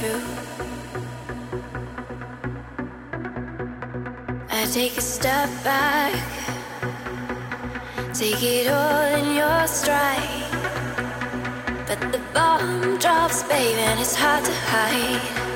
through. I take a step back, take it all in your stride. But the bomb drops, baby, and it's hard to hide.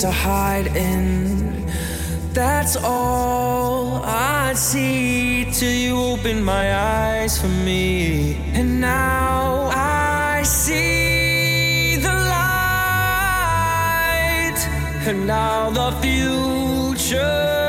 To hide in. That's all I'd see till you open my eyes for me. And now I see the light, and now the future.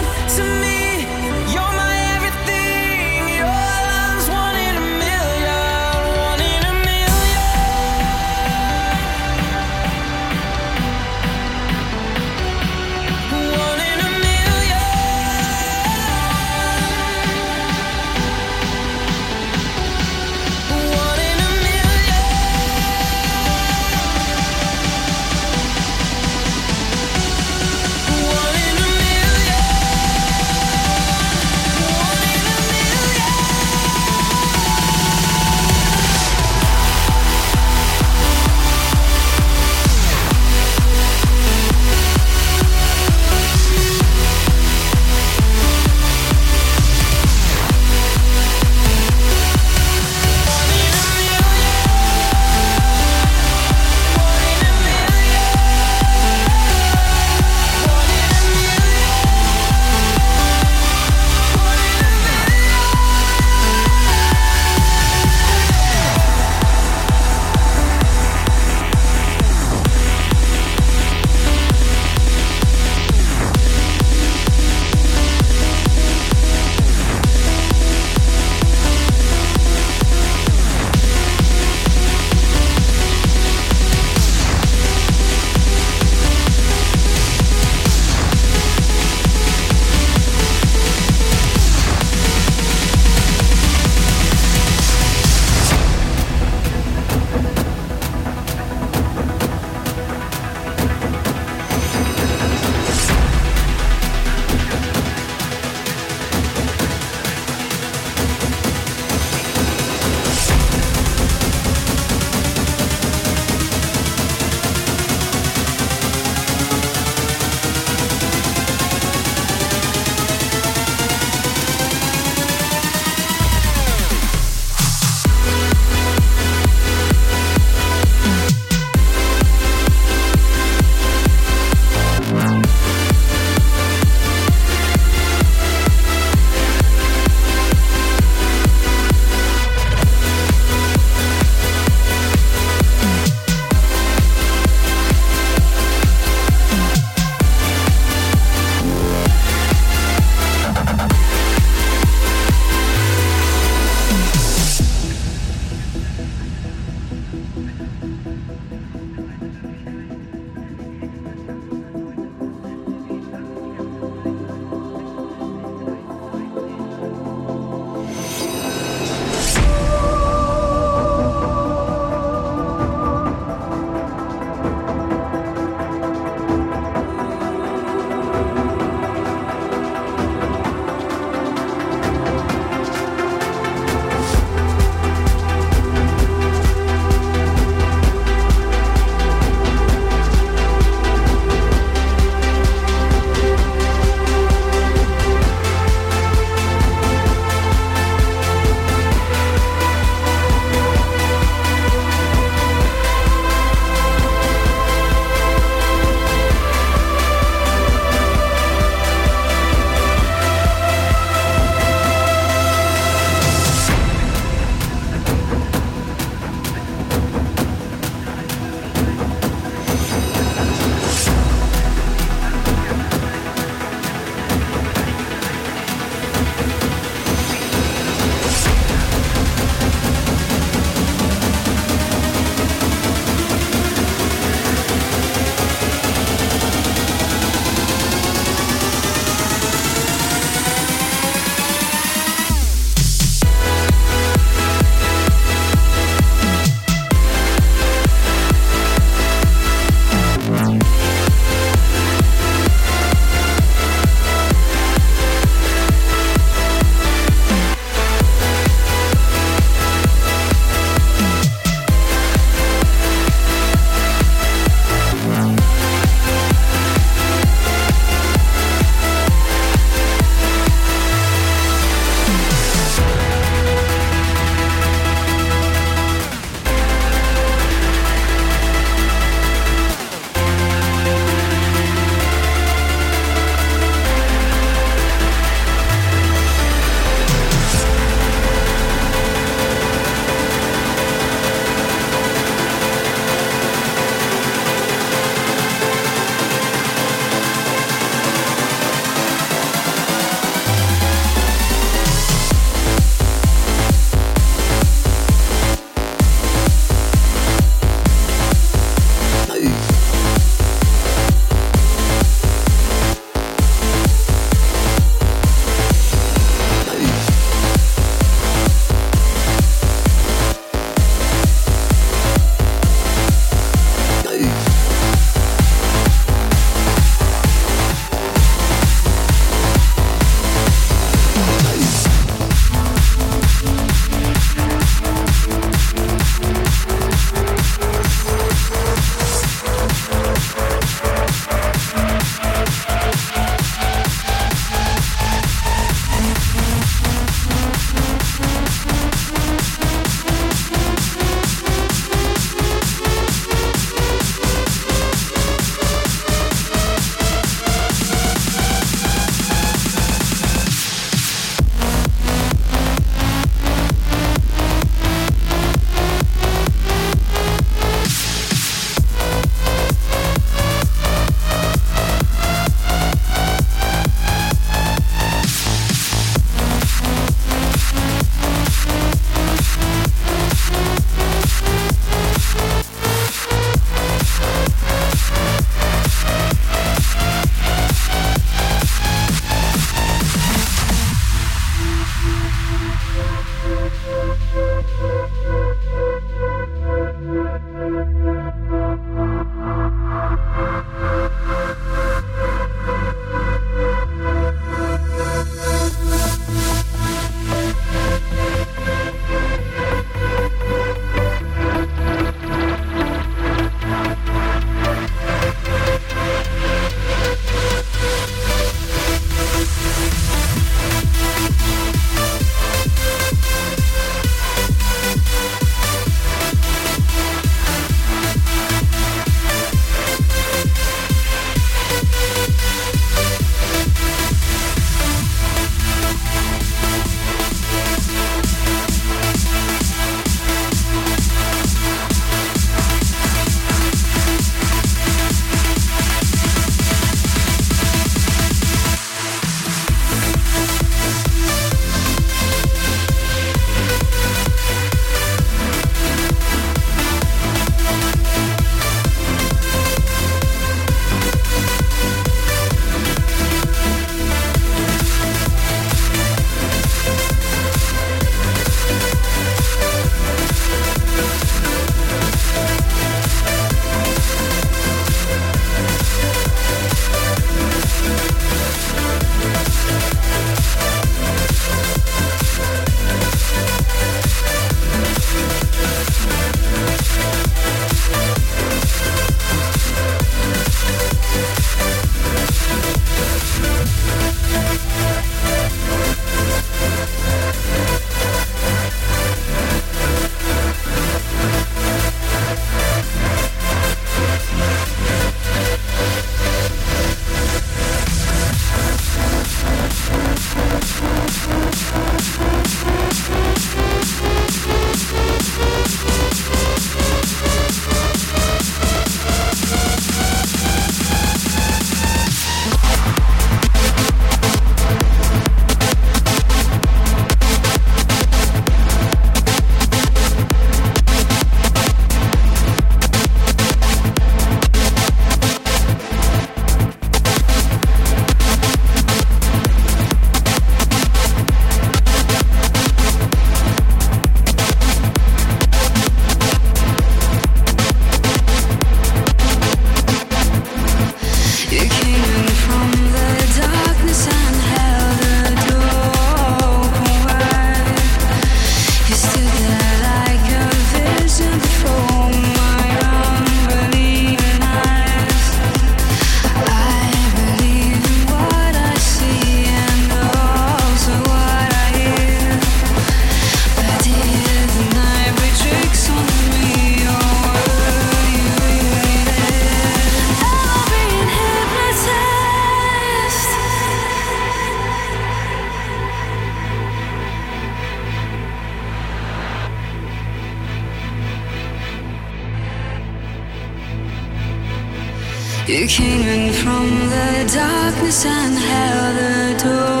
Came in from the darkness and held the door